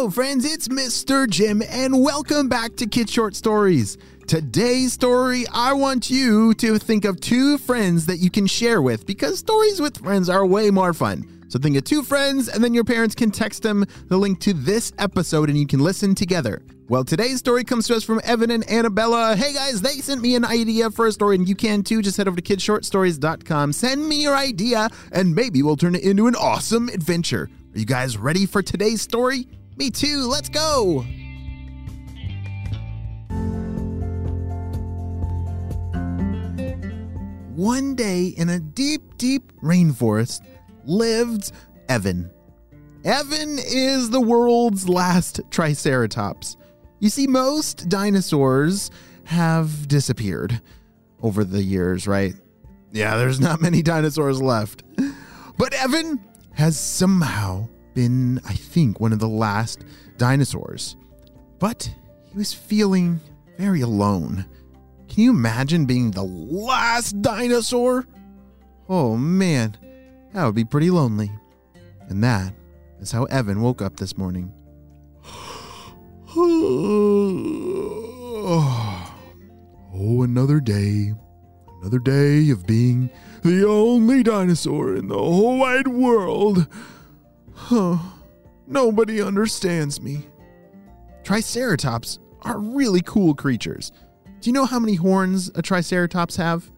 Hello, friends, it's Mr. Jim, and welcome back to Kid Short Stories. Today's story, I want you to think of two friends that you can share with because stories with friends are way more fun. So think of two friends, and then your parents can text them the link to this episode and you can listen together. Well, today's story comes to us from Evan and Annabella. Hey guys, they sent me an idea for a story, and you can too. Just head over to kidshortstories.com, send me your idea, and maybe we'll turn it into an awesome adventure. Are you guys ready for today's story? Me too. Let's go. One day in a deep, deep rainforest lived Evan. Evan is the world's last Triceratops. You see, most dinosaurs have disappeared over the years, right? Yeah, there's not many dinosaurs left. But Evan has somehow been, I think, one of the last dinosaurs. But he was feeling very alone. Can you imagine being the last dinosaur? Oh man, that would be pretty lonely. And that is how Evan woke up this morning. oh, another day. Another day of being the only dinosaur in the whole wide world. Huh. Nobody understands me. Triceratops are really cool creatures. Do you know how many horns a triceratops have?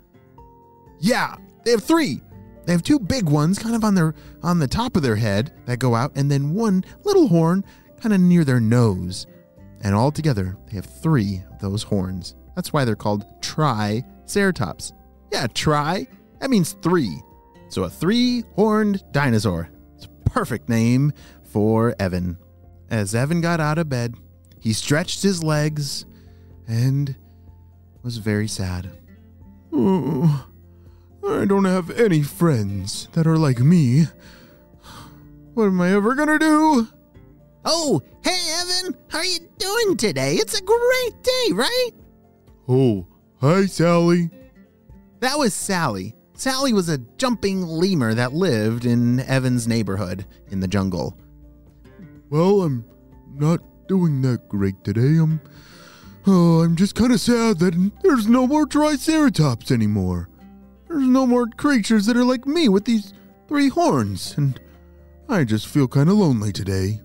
Yeah, they have 3. They have two big ones kind of on their on the top of their head that go out and then one little horn kind of near their nose. And all together, they have 3 of those horns. That's why they're called triceratops. Yeah, tri, that means 3. So a three-horned dinosaur perfect name for Evan. As Evan got out of bed, he stretched his legs and was very sad. Oh, I don't have any friends that are like me. What am I ever gonna do? Oh, hey Evan, how are you doing today? It's a great day, right? Oh, hi Sally. That was Sally. Sally was a jumping lemur that lived in Evan's neighborhood in the jungle. Well, I'm not doing that great today. I'm oh, I'm just kind of sad that there's no more triceratops anymore. There's no more creatures that are like me with these three horns, and I just feel kind of lonely today.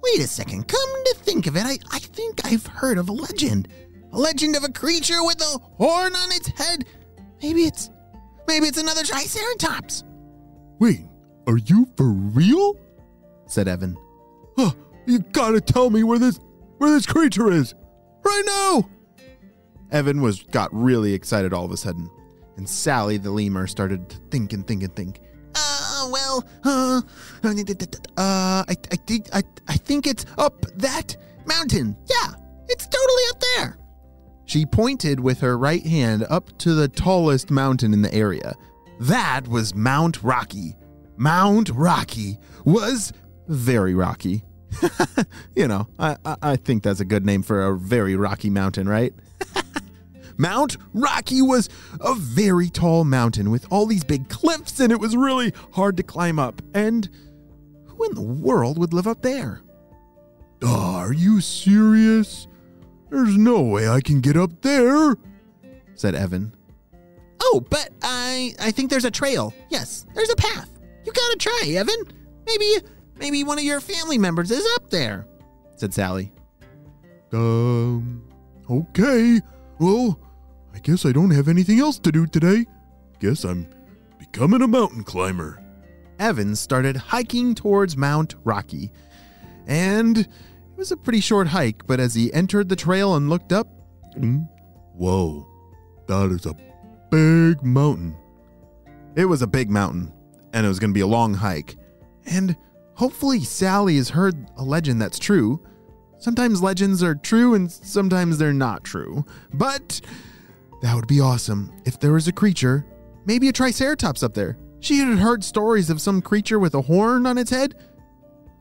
Wait a second. Come to think of it, I, I think I've heard of a legend. A legend of a creature with a horn on its head. Maybe it's Maybe it's another Triceratops. Wait, are you for real? said Evan. Huh, you gotta tell me where this where this creature is. Right now! Evan was got really excited all of a sudden. And Sally the lemur started to think and think and think. Uh well, uh, uh I, I think I, I think it's up that mountain. Yeah, it's totally up there. She pointed with her right hand up to the tallest mountain in the area. That was Mount Rocky. Mount Rocky was very rocky. you know, I, I think that's a good name for a very rocky mountain, right? Mount Rocky was a very tall mountain with all these big cliffs, and it was really hard to climb up. And who in the world would live up there? Are you serious? There's no way I can get up there, said Evan. Oh, but I I think there's a trail. Yes, there's a path. You gotta try, Evan. Maybe maybe one of your family members is up there, said Sally. Um, okay. Well, I guess I don't have anything else to do today. Guess I'm becoming a mountain climber. Evan started hiking towards Mount Rocky, and was a pretty short hike, but as he entered the trail and looked up, mm, whoa, that is a big mountain. It was a big mountain. and it was going to be a long hike. And hopefully, Sally has heard a legend that's true. Sometimes legends are true and sometimes they're not true. But that would be awesome if there was a creature, maybe a Triceratops up there. She had heard stories of some creature with a horn on its head.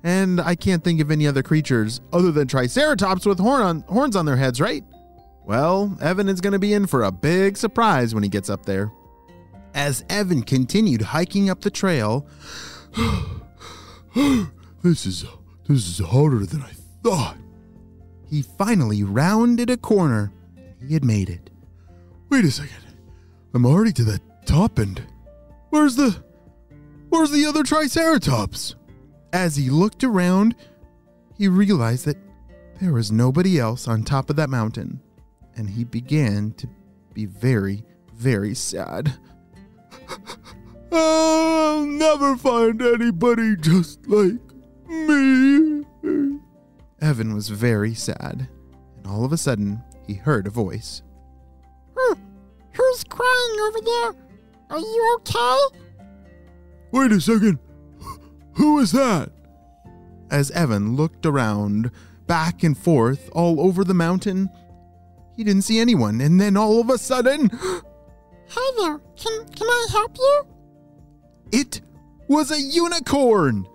And I can't think of any other creatures other than Triceratops with horn on, horns on their heads, right? Well, Evan is going to be in for a big surprise when he gets up there. As Evan continued hiking up the trail, This is this is harder than I thought. he finally rounded a corner. He had made it. Wait a second. I'm already to the top and where's the where's the other Triceratops? As he looked around, he realized that there was nobody else on top of that mountain, and he began to be very, very sad. I'll never find anybody just like me. Evan was very sad, and all of a sudden, he heard a voice. Who's crying over there? Are you okay? Wait a second. Who is that? As Evan looked around, back and forth, all over the mountain, he didn't see anyone, and then all of a sudden, Hi there. Can can I help you? it was a unicorn!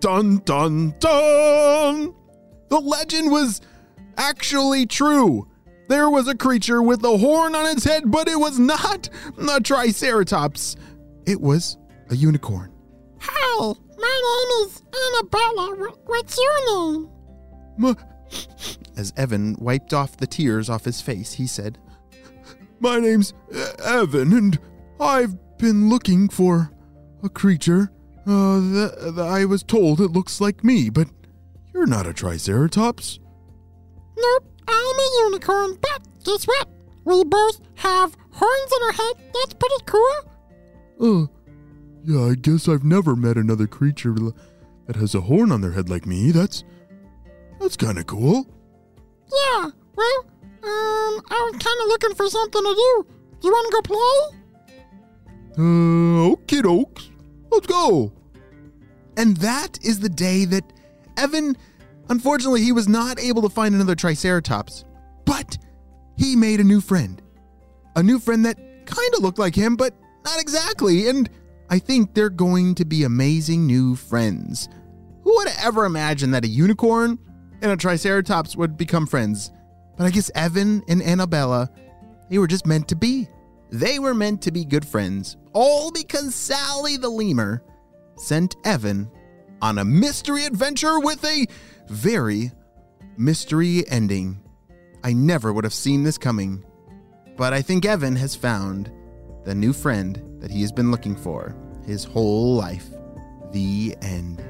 Dun dun dun! The legend was actually true. There was a creature with a horn on its head, but it was not a triceratops. It was a unicorn. Hi, my name is Annabella. Wh- What's your name? My, As Evan wiped off the tears off his face, he said, my name's Evan, and I've been looking for a creature uh, I was told it looks like me, but you're not a Triceratops. Nope, I'm a unicorn. But guess what? We both have horns in our head. That's pretty cool. Uh, yeah, I guess I've never met another creature that has a horn on their head like me. That's that's kind of cool. Yeah. Well, um, I was kind of looking for something to do. You want to go play? Uh, okay, dokes. Let's go. And that is the day that Evan, unfortunately, he was not able to find another Triceratops, but he made a new friend. A new friend that kind of looked like him, but not exactly. And I think they're going to be amazing new friends. Who would ever imagined that a unicorn and a Triceratops would become friends? But I guess Evan and Annabella, they were just meant to be. They were meant to be good friends, all because Sally the lemur sent Evan on a mystery adventure with a very mystery ending. I never would have seen this coming, but I think Evan has found the new friend that he has been looking for his whole life. The end.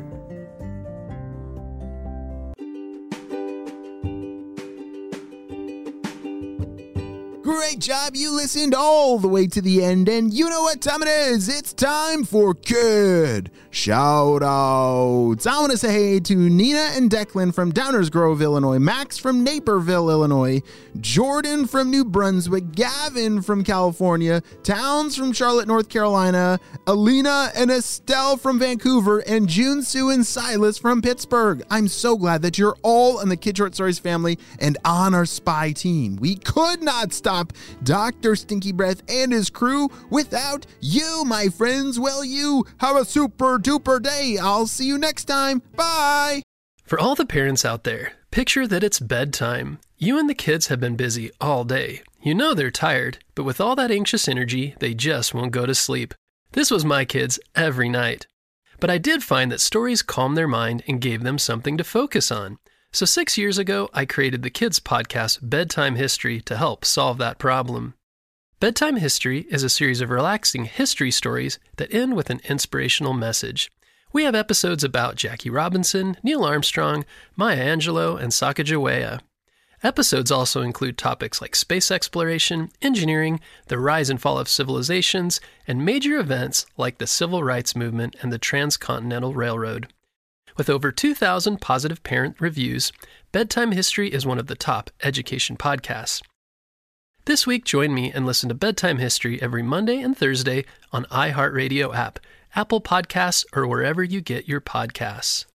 Great job. You listened all the way to the end, and you know what time it is. It's time for kid shout outs. I want to say hey to Nina and Declan from Downers Grove, Illinois, Max from Naperville, Illinois, Jordan from New Brunswick, Gavin from California, Towns from Charlotte, North Carolina, Alina and Estelle from Vancouver, and June Sue and Silas from Pittsburgh. I'm so glad that you're all in the Kid Short Stories family and on our spy team. We could not stop Dr. Stinky Breath and his crew without you, my friends. Well, you have a super duper day. I'll see you next time. Bye. For all the parents out there, picture that it's bedtime. You and the kids have been busy all day. You know they're tired, but with all that anxious energy, they just won't go to sleep. This was my kids every night. But I did find that stories calmed their mind and gave them something to focus on. So six years ago, I created the kids' podcast, Bedtime History, to help solve that problem. Bedtime History is a series of relaxing history stories that end with an inspirational message. We have episodes about Jackie Robinson, Neil Armstrong, Maya Angelou, and Sacagawea. Episodes also include topics like space exploration, engineering, the rise and fall of civilizations, and major events like the Civil Rights Movement and the Transcontinental Railroad. With over 2,000 positive parent reviews, Bedtime History is one of the top education podcasts. This week, join me and listen to Bedtime History every Monday and Thursday on iHeartRadio app, Apple Podcasts, or wherever you get your podcasts.